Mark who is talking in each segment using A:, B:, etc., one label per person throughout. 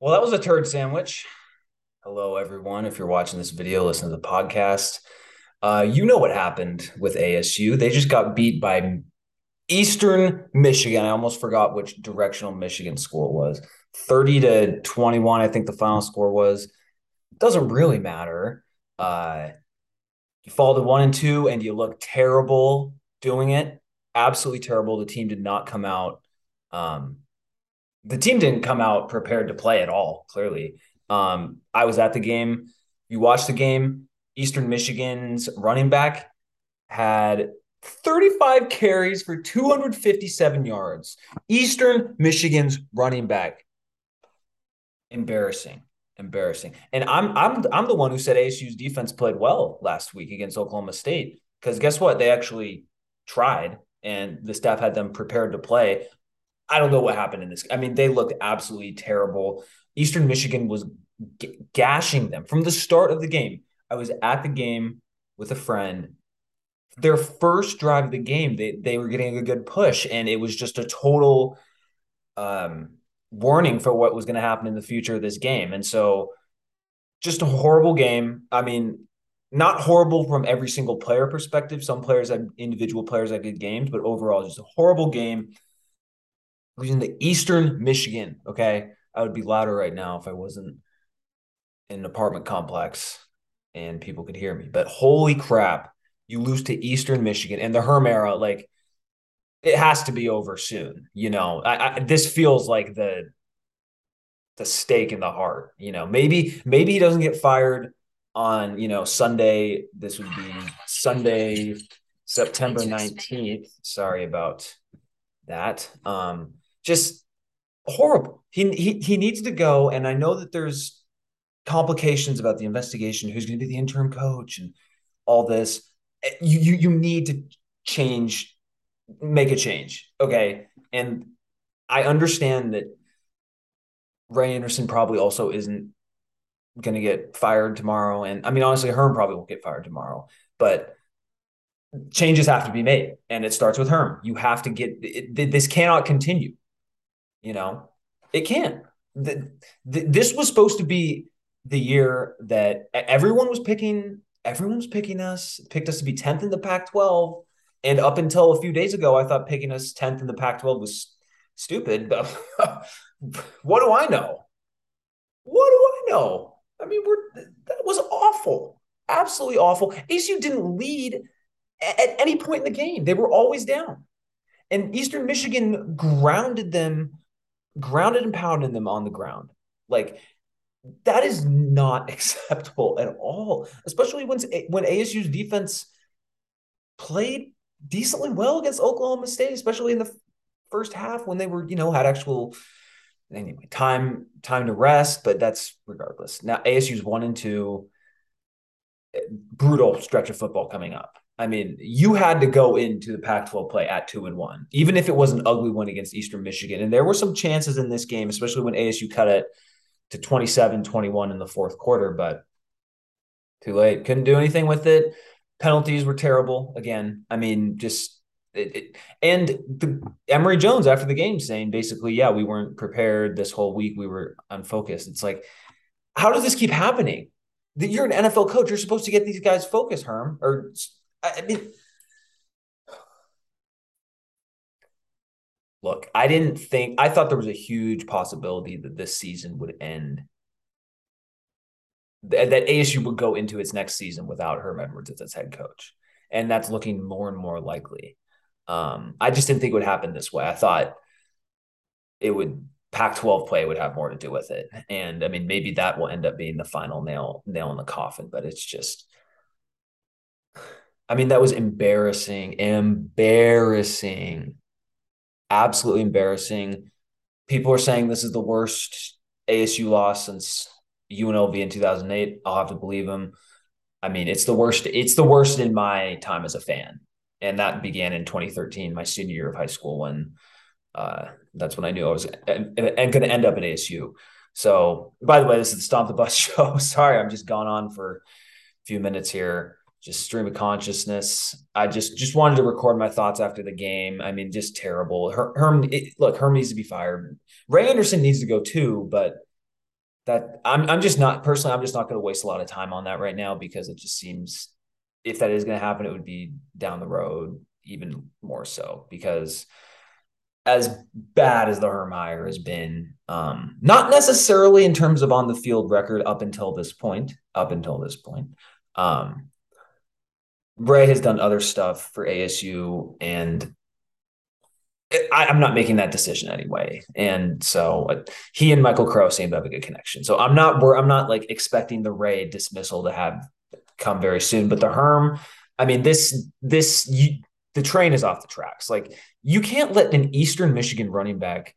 A: Well, that was a turd sandwich. Hello, everyone. If you're watching this video, listen to the podcast. Uh, you know what happened with ASU. They just got beat by Eastern Michigan. I almost forgot which directional Michigan school it was. 30 to 21, I think the final score was. Doesn't really matter. Uh, you fall to one and two, and you look terrible doing it. Absolutely terrible. The team did not come out. Um, the team didn't come out prepared to play at all. Clearly, um, I was at the game. You watched the game. Eastern Michigan's running back had 35 carries for 257 yards. Eastern Michigan's running back. Embarrassing. Embarrassing. And I'm I'm I'm the one who said ASU's defense played well last week against Oklahoma State. Because guess what? They actually tried and the staff had them prepared to play. I don't know what happened in this. I mean, they looked absolutely terrible. Eastern Michigan was g- gashing them from the start of the game. I was at the game with a friend. Their first drive of the game, they they were getting a good push, and it was just a total um, warning for what was going to happen in the future of this game. And so, just a horrible game. I mean, not horrible from every single player perspective. Some players had individual players had good games, but overall, just a horrible game losing to Eastern Michigan. Okay. I would be louder right now if I wasn't in an apartment complex and people could hear me. But holy crap, you lose to Eastern Michigan and the Herm era, like it has to be over soon. You know, I, I, this feels like the the stake in the heart. You know, maybe maybe he doesn't get fired on you know Sunday. This would be Sunday, September nineteenth. Sorry about that. Um, just horrible. He, he he needs to go, and I know that there's complications about the investigation. Who's going to be the interim coach and all this? Eh, you you you need to change, make a change, okay? And I understand that Ray Anderson probably also isn't going to get fired tomorrow, and I mean honestly, Herm probably won't get fired tomorrow, but changes have to be made and it starts with herm you have to get it, this cannot continue you know, it can't. This was supposed to be the year that everyone was picking. Everyone was picking us, picked us to be 10th in the Pac 12. And up until a few days ago, I thought picking us 10th in the Pac 12 was stupid. But what do I know? What do I know? I mean, we're that was awful. Absolutely awful. ASU didn't lead at any point in the game. They were always down. And Eastern Michigan grounded them grounded and pounding them on the ground. Like that is not acceptable at all, especially when when ASU's defense played decently well against Oklahoma State, especially in the first half when they were, you know, had actual anyway time time to rest. But that's regardless. Now ASU's one and two, eh, brutal stretch of football coming up. I mean, you had to go into the Pac 12 play at two and one, even if it was an ugly one against Eastern Michigan. And there were some chances in this game, especially when ASU cut it to 27 21 in the fourth quarter, but too late. Couldn't do anything with it. Penalties were terrible. Again, I mean, just it, it, and the, Emory Jones after the game saying basically, yeah, we weren't prepared this whole week. We were unfocused. It's like, how does this keep happening? You're an NFL coach. You're supposed to get these guys focused, Herm, or I mean, look, I didn't think, I thought there was a huge possibility that this season would end, that, ASU would go into its next season without Herm Edwards as its head coach. And that's looking more and more likely. Um, I just didn't think it would happen this way. I thought it would Pac 12 play would have more to do with it. And I mean, maybe that will end up being the final nail nail in the coffin, but it's just I mean, that was embarrassing, embarrassing, absolutely embarrassing. People are saying this is the worst ASU loss since UNLV in 2008. I'll have to believe them. I mean, it's the worst. It's the worst in my time as a fan, and that began in 2013, my senior year of high school, when uh, that's when I knew I was and, going to end up at ASU. So, by the way, this is the Stomp the Bus show. Sorry, I'm just gone on for a few minutes here just stream of consciousness. I just just wanted to record my thoughts after the game. I mean, just terrible. Her, Herm, it, look, Herm needs to be fired. Ray Anderson needs to go too, but that I'm I'm just not personally I'm just not going to waste a lot of time on that right now because it just seems if that is going to happen it would be down the road even more so because as bad as the Herm hire has been, um, not necessarily in terms of on the field record up until this point, up until this point. Um, Brey has done other stuff for ASU, and I, am not making that decision anyway. And so uh, he and Michael Crow seem to have a good connection. So I'm not I'm not like expecting the Ray dismissal to have come very soon. But the Herm, I mean, this this you, the train is off the tracks. Like you can't let an Eastern Michigan running back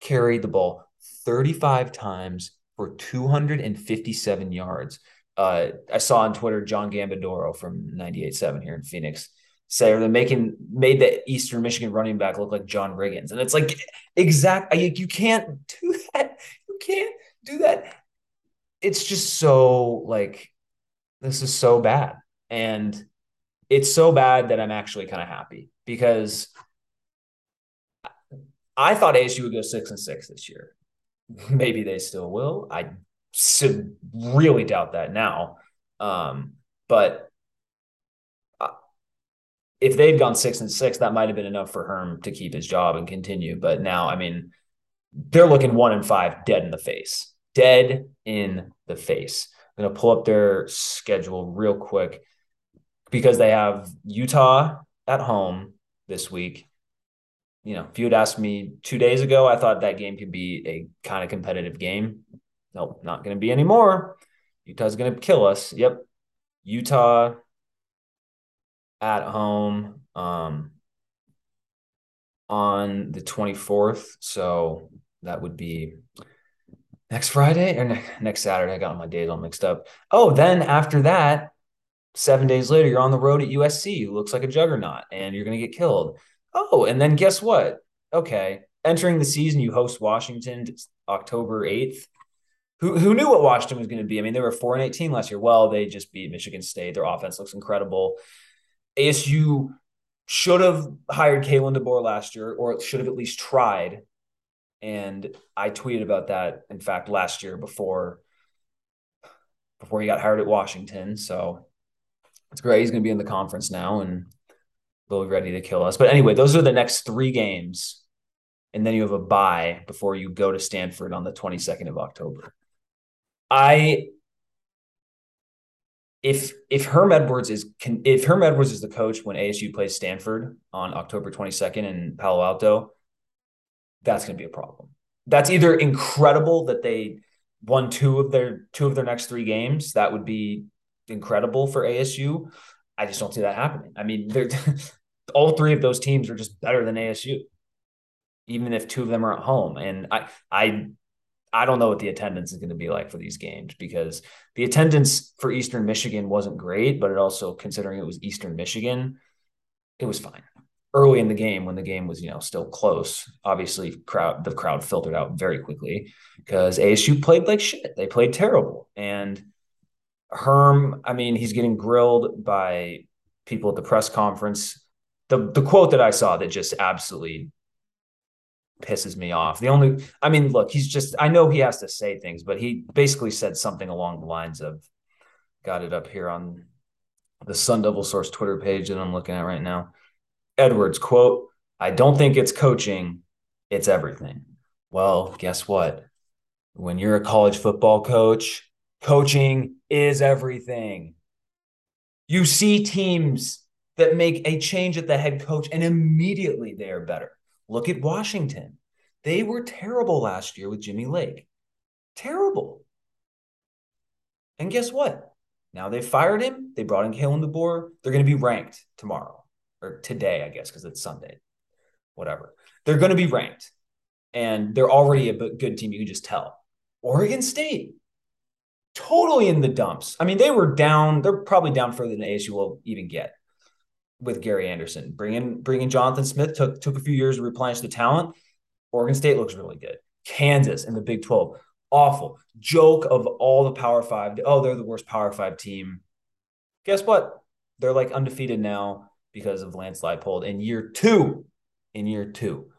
A: carry the ball 35 times for 257 yards. Uh, I saw on Twitter John Gambadoro from 98.7 here in Phoenix say, or they're making made the Eastern Michigan running back look like John Riggins. And it's like exact you, you can't do that. You can't do that. It's just so like this is so bad. And it's so bad that I'm actually kind of happy because I thought ASU would go six and six this year. Maybe they still will. I really doubt that now. Um, but uh, if they'd gone six and six, that might have been enough for Herm to keep his job and continue. But now, I mean, they're looking one and five dead in the face, dead in the face. I'm going to pull up their schedule real quick because they have Utah at home this week. You know, if you had asked me two days ago, I thought that game could be a kind of competitive game. Nope, not going to be anymore. Utah's going to kill us. Yep. Utah at home um, on the 24th. So that would be next Friday or ne- next Saturday. I got my days all mixed up. Oh, then after that, seven days later, you're on the road at USC, who looks like a juggernaut, and you're going to get killed. Oh, and then guess what? Okay, entering the season, you host Washington October 8th. Who, who knew what Washington was going to be? I mean, they were 4 and 18 last year. Well, they just beat Michigan State. Their offense looks incredible. ASU should have hired Kalen DeBoer last year, or should have at least tried. And I tweeted about that, in fact, last year before before he got hired at Washington. So it's great. He's going to be in the conference now and they'll be ready to kill us. But anyway, those are the next three games. And then you have a bye before you go to Stanford on the 22nd of October. I if if Herm Edwards is can, if Herm Edwards is the coach when ASU plays Stanford on October 22nd in Palo Alto, that's going to be a problem. That's either incredible that they won two of their two of their next three games. That would be incredible for ASU. I just don't see that happening. I mean, they're all three of those teams are just better than ASU, even if two of them are at home. And I, I, I don't know what the attendance is going to be like for these games because the attendance for Eastern Michigan wasn't great, but it also, considering it was Eastern Michigan, it was fine. Early in the game, when the game was you know still close, obviously crowd the crowd filtered out very quickly because ASU played like shit. They played terrible, and Herm, I mean, he's getting grilled by people at the press conference. The the quote that I saw that just absolutely pisses me off. The only I mean, look, he's just I know he has to say things, but he basically said something along the lines of got it up here on the Sun Devil Source Twitter page that I'm looking at right now. Edwards quote, I don't think it's coaching, it's everything. Well, guess what? When you're a college football coach, Coaching is everything. You see teams that make a change at the head coach and immediately they are better. Look at Washington. They were terrible last year with Jimmy Lake. Terrible. And guess what? Now they fired him. They brought in Kalen DeBoer. They're going to be ranked tomorrow or today, I guess, because it's Sunday. Whatever. They're going to be ranked. And they're already a good team. You can just tell. Oregon State totally in the dumps. I mean, they were down. They're probably down further than ASU will even get with Gary Anderson. Bringing bringing Jonathan Smith took took a few years to replenish the talent. Oregon State looks really good. Kansas in the Big Twelve, awful joke of all the Power Five. Oh, they're the worst Power Five team. Guess what? They're like undefeated now because of Lance Leipold in year two. In year two,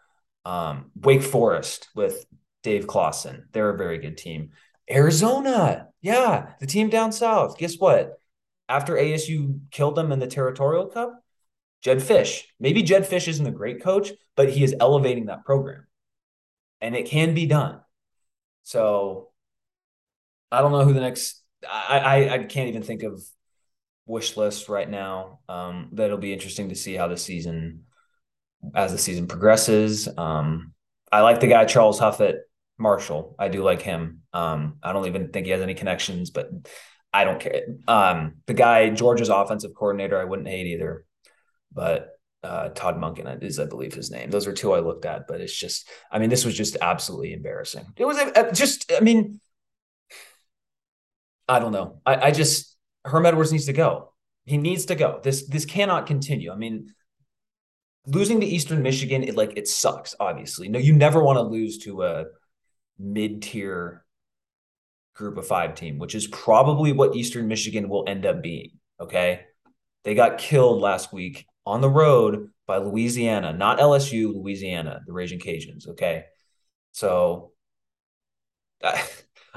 A: um, Wake Forest with Dave Clawson, they're a very good team. Arizona. Yeah, the team down south. Guess what? After ASU killed them in the Territorial Cup, Jedd Fisch. Maybe Jedd Fisch isn't a great coach, but he is elevating that program. And it can be done. So I don't know who the next I I, I can't even think of wish list right now. Um, that'll be interesting to see how the season as the season progresses. Um, I like the guy Charles Huff at Marshall. I do like him. Um, I don't even think he has any connections, but I don't care. Um, the guy Georgia's offensive coordinator, I wouldn't hate either, but uh, Todd Monken is, I believe, his name. Those are two I looked at, but it's just, I mean, this was just absolutely embarrassing. It was just, I mean, I don't know. I, I just Herm Edwards needs to go. He needs to go. This this cannot continue. I mean, losing to Eastern Michigan, it like it sucks. Obviously, no, you never want to lose to a mid tier group of five team, which is probably what Eastern Michigan will end up being. Okay, they got killed last week on the road by Louisiana, not LSU, Louisiana, the Raging Cajuns. Okay, so.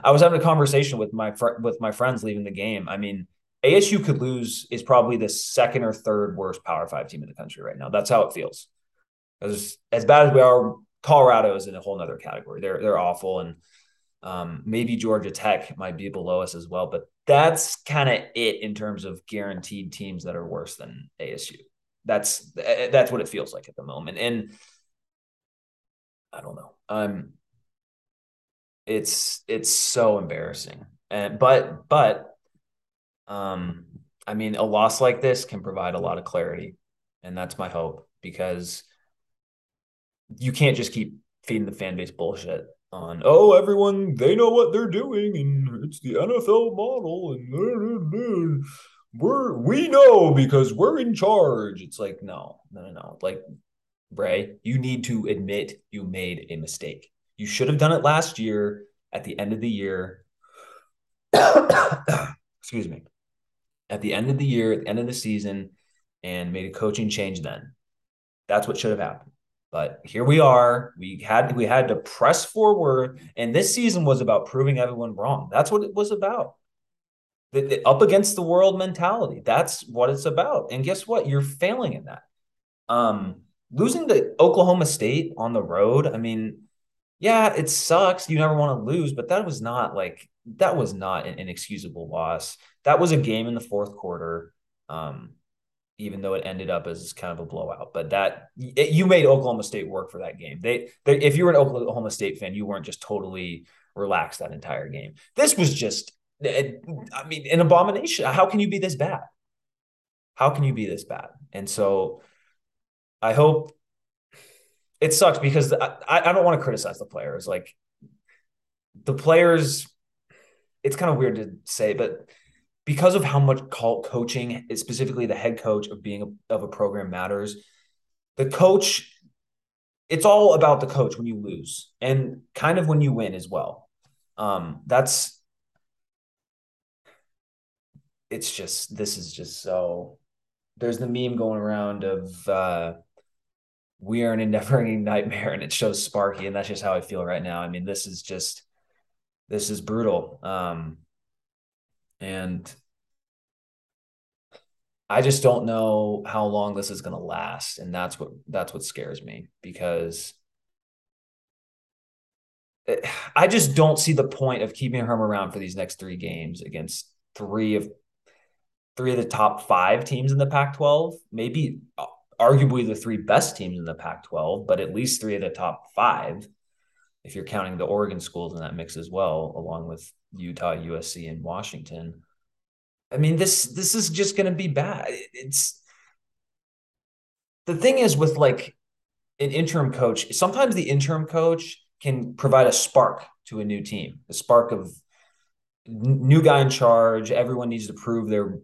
A: I was having a conversation with my fr- with my friends leaving the game. I mean, ASU could lose is probably the second or third worst Power Five team in the country right now. That's how it feels. As as bad as we are, Colorado is in a whole other category. They're they're awful, and um, maybe Georgia Tech might be below us as well. But that's kind of it in terms of guaranteed teams that are worse than ASU. That's that's what it feels like at the moment, and I don't know. Um, it's it's so embarrassing. And but but um I mean a loss like this can provide a lot of clarity. And that's my hope because you can't just keep feeding the fan base bullshit on oh everyone they know what they're doing and it's the NFL model and we're we know because we're in charge. It's like no, no, no, no. Like Bray, you need to admit you made a mistake. You should have done it last year at the end of the year. excuse me. At the end of the year, at the end of the season, and made a coaching change then. That's what should have happened. But here we are. We had we had to press forward, and this season was about proving everyone wrong. That's what it was about. The, the, up against the world mentality. That's what it's about. And guess what? You're failing in that. Um, losing to Oklahoma State on the road. I mean, yeah, it sucks. You never want to lose, but that was not like that was not an inexcusable loss. That was a game in the fourth quarter. Um, even though it ended up as kind of a blowout, but that it, you made Oklahoma State work for that game. They, they, if you were an Oklahoma State fan, you weren't just totally relaxed that entire game. This was just, I mean, an abomination. How can you be this bad? How can you be this bad? And so, I hope it sucks because I, I don't want to criticize the players. Like the players, it's kind of weird to say, but because of how much coaching, specifically the head coach of being a, of a program matters, the coach, it's all about the coach when you lose and kind of when you win as well. Um, that's it's just this is just so there's the meme going around of uh we are an endeavoring nightmare and it shows Sparky. And that's just how I feel right now. I mean, this is just, this is brutal. Um, and I just don't know how long this is going to last. And that's what, that's what scares me because it, I just don't see the point of keeping Herm around for these next three games against three of three of the top five teams in the Pac 12, maybe uh, arguably the three best teams in the Pac 12, but at least three of the top five, if you're counting the Oregon schools in that mix as well, along with Utah, USC, and Washington. I mean, this this is just going to be bad. It's the thing is with like an interim coach, sometimes the interim coach can provide a spark to a new team, a spark of new guy in charge. Everyone needs to prove their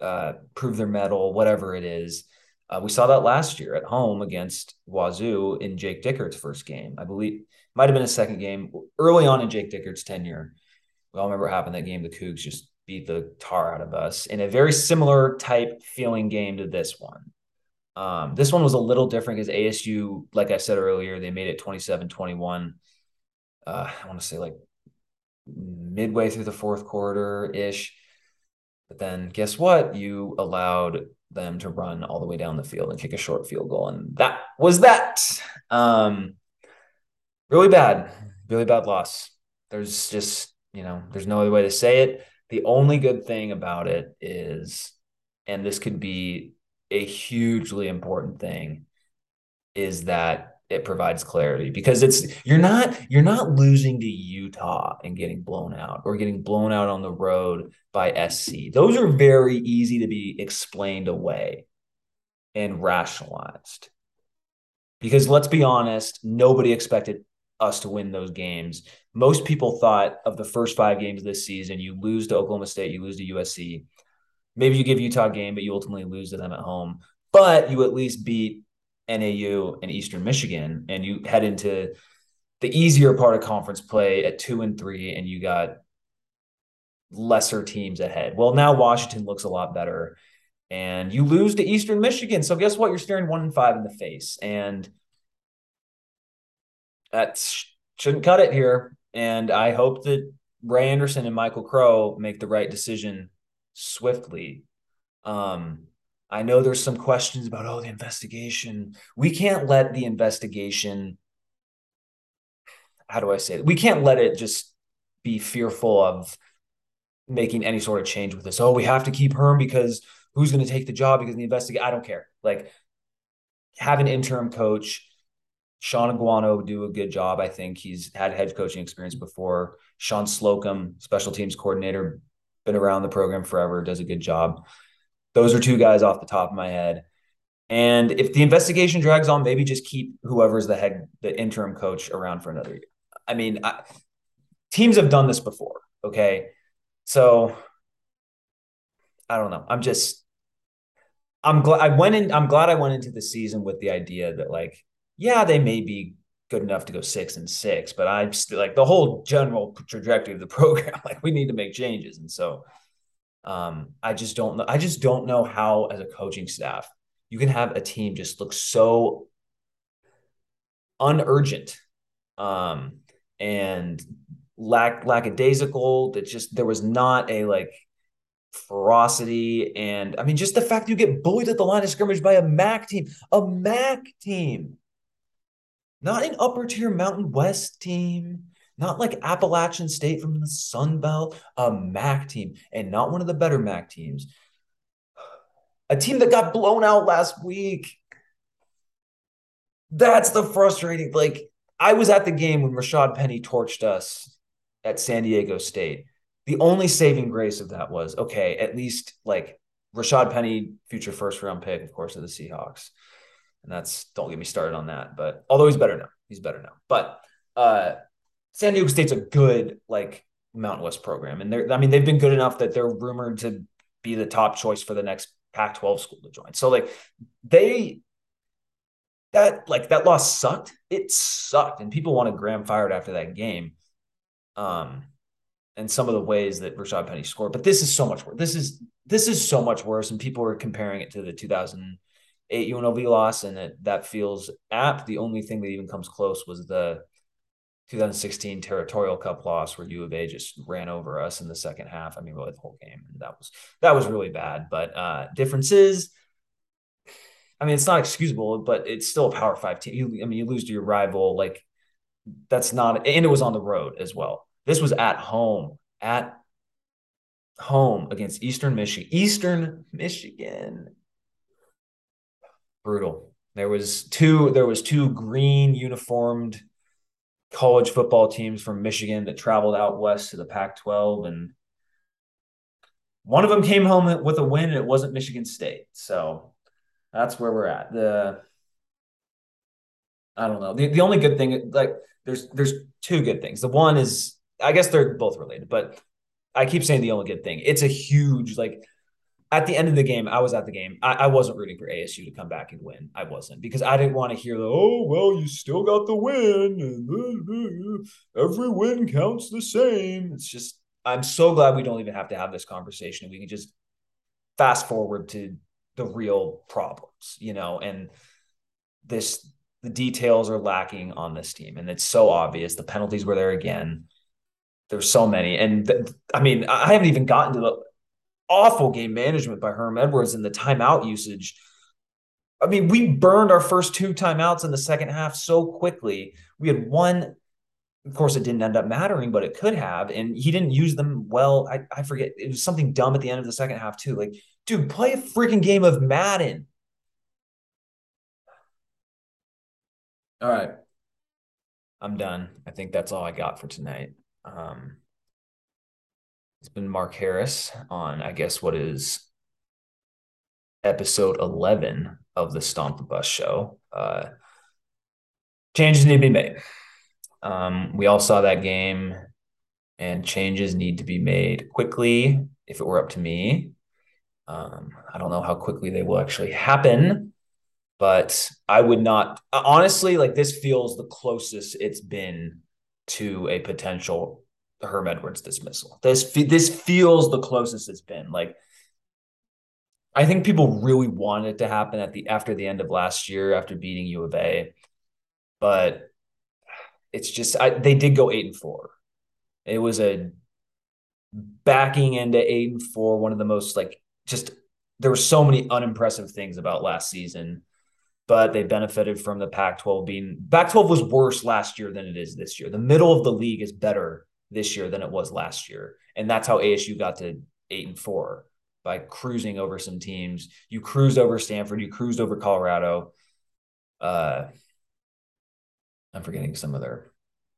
A: uh, prove their mettle, whatever it is. Uh, we saw that last year at home against Wazoo in Jake Dickert's first game. I believe might have been a second game early on in Jake Dickert's tenure. We all remember what happened that game. The Cougs just beat the tar out of us in a very similar type feeling game to this one. Um, this one was a little different because ASU, like I said earlier, they made it 27 21. Uh, I want to say like midway through the fourth quarter ish. But then guess what? You allowed them to run all the way down the field and kick a short field goal. And that was that. Um, really bad, really bad loss. There's just, you know, there's no other way to say it. The only good thing about it is, and this could be a hugely important thing, is that it provides clarity because it's you're not you're not losing to Utah and getting blown out or getting blown out on the road by SC. Those are very easy to be explained away and rationalized. Because let's be honest, nobody expected us to win those games. Most people thought of the first 5 games this season, you lose to Oklahoma State, you lose to USC. Maybe you give Utah a game, but you ultimately lose to them at home. But you at least beat NAU and Eastern Michigan, and you head into the easier part of conference play at two and three, and you got lesser teams ahead. Well, now Washington looks a lot better, and you lose to Eastern Michigan. So guess what? You're staring one and five in the face, and that shouldn't cut it here. And I hope that Ray Anderson and Michael Crow make the right decision swiftly. Um, I know there's some questions about, oh, the investigation. We can't let the investigation, how do I say it? We can't let it just be fearful of making any sort of change with this. Oh, we have to keep Herm because who's going to take the job because the investigate? I don't care. Like, have an interim coach. Shaun Aguano do a good job. I think he's had head coaching experience before. Shawn Slocum, special teams coordinator, been around the program forever, does a good job. Those are two guys off the top of my head. And if the investigation drags on, maybe just keep whoever's the head, the interim coach around for another year. I mean, I, teams have done this before. Okay. So I don't know. I'm just, I'm glad I went in. I'm glad I went into the season with the idea that, like, yeah, they may be good enough to go six and six, but I'm still like the whole general trajectory of the program. Like, we need to make changes. And so, um, I just don't know. I just don't know how, as a coaching staff, you can have a team just look so unurgent um, and lack lackadaisical. That just there was not a like ferocity and I mean just the fact you get bullied at the line of scrimmage by a MAC team, a MAC team, not an upper tier Mountain West team not like Appalachian State from the Sun Belt, a MAC team, and not one of the better MAC teams. A team that got blown out last week. That's the frustrating. Like, I was at the game when Rashad Penny torched us at San Diego State. The only saving grace of that was okay, at least like Rashad Penny, future first round pick, of course, of the Seahawks. And that's don't get me started on that. But although he's better now, he's better now. But uh San Diego State's a good like Mountain West program, and they're I mean they've been good enough that they're rumored to be the top choice for the next Pac-12 school to join. So like they that like that loss sucked. It sucked, and people wanted Graham fired after that game. Um, and some of the ways that Rashad Penny scored, but this is so much worse. This is this is so much worse, and people are comparing it to the 2008 UNLV loss, and it, that feels apt. The only thing that even comes close was the 2016 territorial cup loss where U of A just ran over us in the second half. I mean, really the whole game. And that was that was really bad. But uh differences. I mean, it's not excusable, but it's still a power five team. You, I mean, you lose to your rival, like that's not and it was on the road as well. This was at home, at home against Eastern Michigan. Eastern Michigan. Brutal. There was two, there was two green uniformed college football teams from Michigan that traveled out west to the Pac 12. And one of them came home with a win, and it wasn't Michigan State. So that's where we're at. The I don't know. The, the only good thing, like, there's there's two good things. The one is, I guess they're both related, but I keep saying the only good thing. It's a huge like at the end of the game, I was at the game. I, I, wasn't rooting for ASU to come back and win. I wasn't because I didn't want to hear the oh well, you still got the win, and every win counts the same. It's just I'm so glad we don't even have to have this conversation. We can just fast forward to the real problems, you know, and this the details are lacking on this team, and it's so obvious. The penalties were there again. There's so many, and th- I mean, I haven't even gotten to the awful game management by Herm Edwards and the timeout usage. I mean, we burned our first two timeouts in the second half so quickly. We had one of course, it didn't end up mattering, but it could have. And he didn't use them well. I, I forget. It was something dumb at the end of the second half, too. Like, dude, play a freaking game of Madden. All right. I'm done. I think that's all I got for tonight. Um, it's been Mark Harris on, I guess, what is episode 11 of the Stomp the Bus show. Uh, changes need to be made. Um, we all saw that game, and changes need to be made quickly. If it were up to me, um, I don't know how quickly they will actually happen, but I would not honestly like this feels the closest it's been to a potential Herm Edwards dismissal. This this feels the closest it's been. Like I think people really wanted it to happen at the after the end of last year after beating U of A, but it's just I, they did go eight and four. It was a backing into eight and four. One of the most like just there were so many unimpressive things about last season, but they benefited from the Pac-12 being Pac-12 was worse last year than it is this year. The middle of the league is better this year than it was last year, and that's how ASU got to eight and four by cruising over some teams. You cruised over Stanford, you cruised over Colorado. Uh, I'm forgetting some of their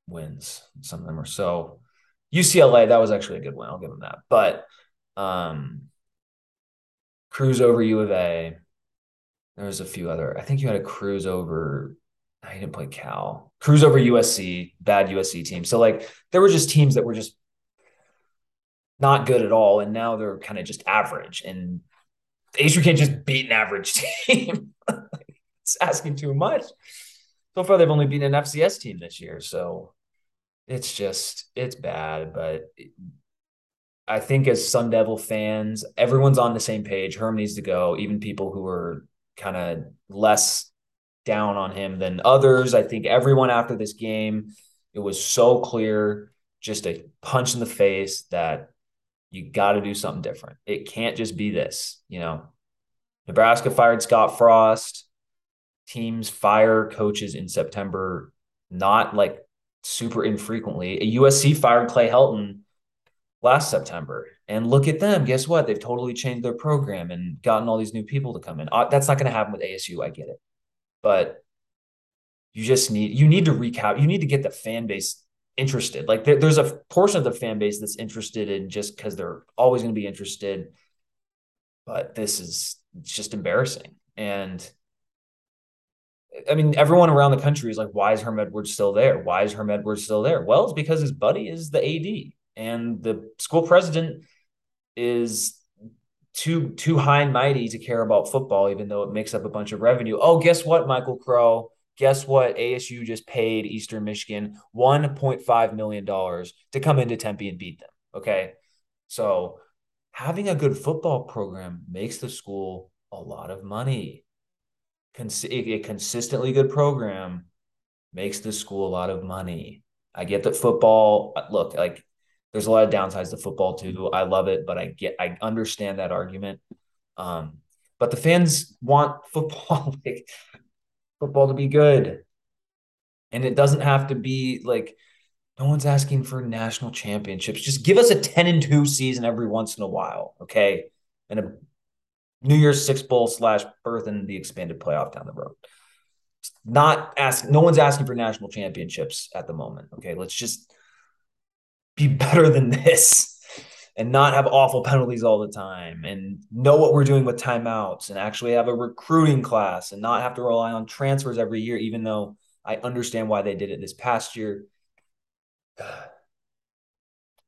A: wins. Some of them are so UCLA, that was actually a good win. I'll give them that. But um cruise over U of A. There was a few other. I think you had a cruise over. I didn't play Cal. Cruise over USC, bad USC team. So like there were just teams that were just not good at all, and now they're kind of just average. And can't just beat an average team. it's asking too much so far they've only beaten an FCS team this year. So it's just it's bad. But I think as Sun Devil fans, everyone's on the same page. Herm needs to go. Even people who are kind of less down on him than others. I think everyone after this game, it was so clear, just a punch in the face that you got to do something different. It can't just be this, you know. Nebraska fired Scott Frost teams fire coaches in September, not like super infrequently. USC fired Clay Helton last September. And look at them. Guess what? They've totally changed their program and gotten all these new people to come in. Uh, that's not going to happen with ASU. I get it. But you just need you need to recap. You need to get the fan base interested. Like there, there's a portion of the fan base that's interested in just because they're always going to be interested. But this is just embarrassing. And I mean, everyone around the country is like, why is Herm Edwards still there? Why is Herm Edwards still there? Well, it's because his buddy is the AD and the school president is too too high and mighty to care about football, even though it makes up a bunch of revenue. Oh, guess what, Michael Crow? Guess what? ASU just paid Eastern Michigan $1.5 million to come into Tempe and beat them. Okay. So having a good football program makes the school a lot of money cons- a consistently good program makes the school a lot of money. I get that football, look, like there's a lot of downsides to football too. I love it, but I get, I understand that argument. Um, but the fans want football, like football to be good. And it doesn't have to be like, no one's asking for national championships. Just give us a 10 and 2 season every once in a while. Okay. And a New Year's Six Bowl slash berth in the expanded playoff down the road. not asking, no one's asking for national championships at the moment. Okay, let's just be better than this and not have awful penalties all the time and know what we're doing with timeouts and actually have a recruiting class and not have to rely on transfers every year, even though I understand why they did it this past year.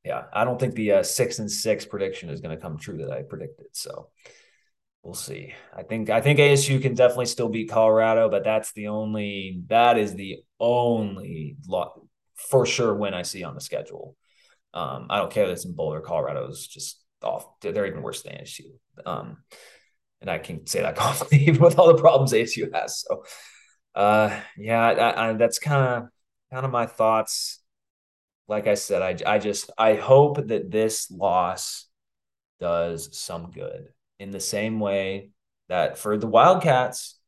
A: yeah, I don't think the uh, six and six prediction is going to come true that I predicted. So, we'll see. I think I think ASU can definitely still beat Colorado, but that's the only that is the only lot for sure win I see on the schedule. Um, I don't care that it's in Boulder, Colorado. Colorado's just off. They're even worse than ASU. Um, and I can say that confidently even with all the problems ASU has. So, uh, yeah, I, I, that's kind of kind of my thoughts. like I said, I I just I hope that this loss does some good in the same way that for the Wildcats,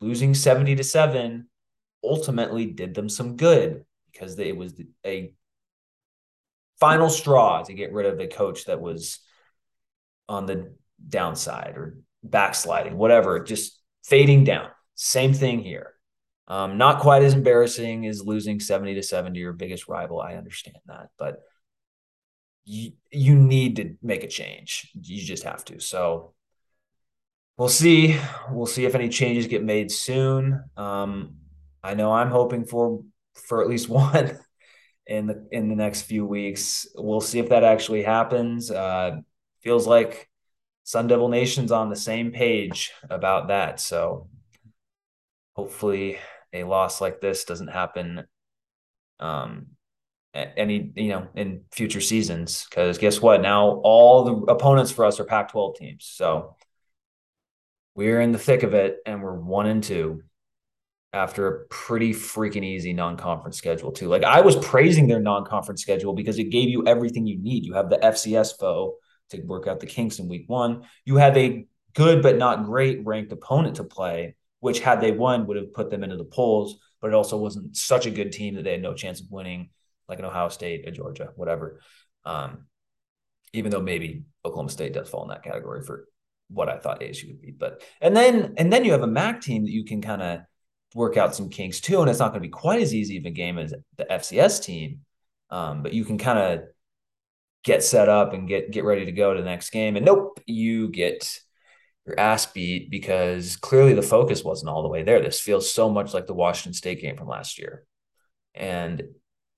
A: losing 70 to 7 ultimately did them some good because it was a final straw to get rid of a coach that was on the downside or backsliding, whatever, just fading down. Same thing here. Um, not quite as embarrassing as losing 70 to 7 to your biggest rival. I understand that, but you, you need to make a change. You just have to. So we'll see. We'll see if any changes get made soon. Um, I know I'm hoping for for at least one in the in the next few weeks. We'll see if that actually happens. Uh, feels like Sun Devil Nation's on the same page about that. So hopefully a loss like this doesn't happen um any you know in future seasons because guess what now all the opponents for us are pac 12 teams so we're in the thick of it and we're one and two after a pretty freaking easy non-conference schedule too like i was praising their non-conference schedule because it gave you everything you need you have the fcs foe to work out the kinks in week one you have a good but not great ranked opponent to play which had they won would have put them into the polls, but it also wasn't such a good team that they had no chance of winning, like an Ohio State, a Georgia, whatever. Um, even though maybe Oklahoma State does fall in that category for what I thought ASU would be. But and then and then you have a MAC team that you can kind of work out some kinks too, and it's not going to be quite as easy of a game as the FCS team. Um, but you can kind of get set up and get get ready to go to the next game. And nope, you get your ass beat because clearly the focus wasn't all the way there. This feels so much like the Washington State game from last year. And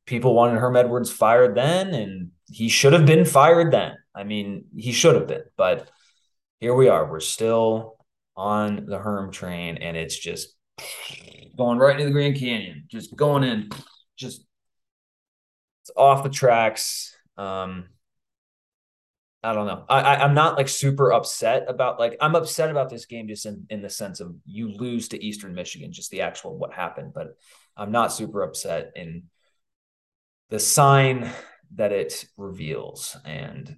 A: people wanted Herm Edwards fired then, and he should have been fired then. I mean, he should have been, but here we are. We're still on the Herm train, and it's just going right into the Grand Canyon, just going in, just it's off the tracks. Um, I don't know. I, I am not like super upset about like I'm upset about this game just in in the sense of you lose to Eastern Michigan, just the actual what happened, but I'm not super upset in the sign that it reveals. And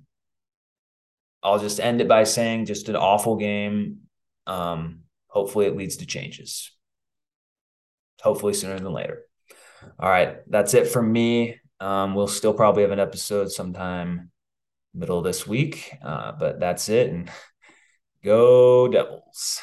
A: I'll just end it by saying just an awful game. Um, hopefully it leads to changes. Hopefully sooner than later. All right, that's it from me. Um, we'll still probably have an episode sometime middle this week. Uh, but that's it. And go Devils.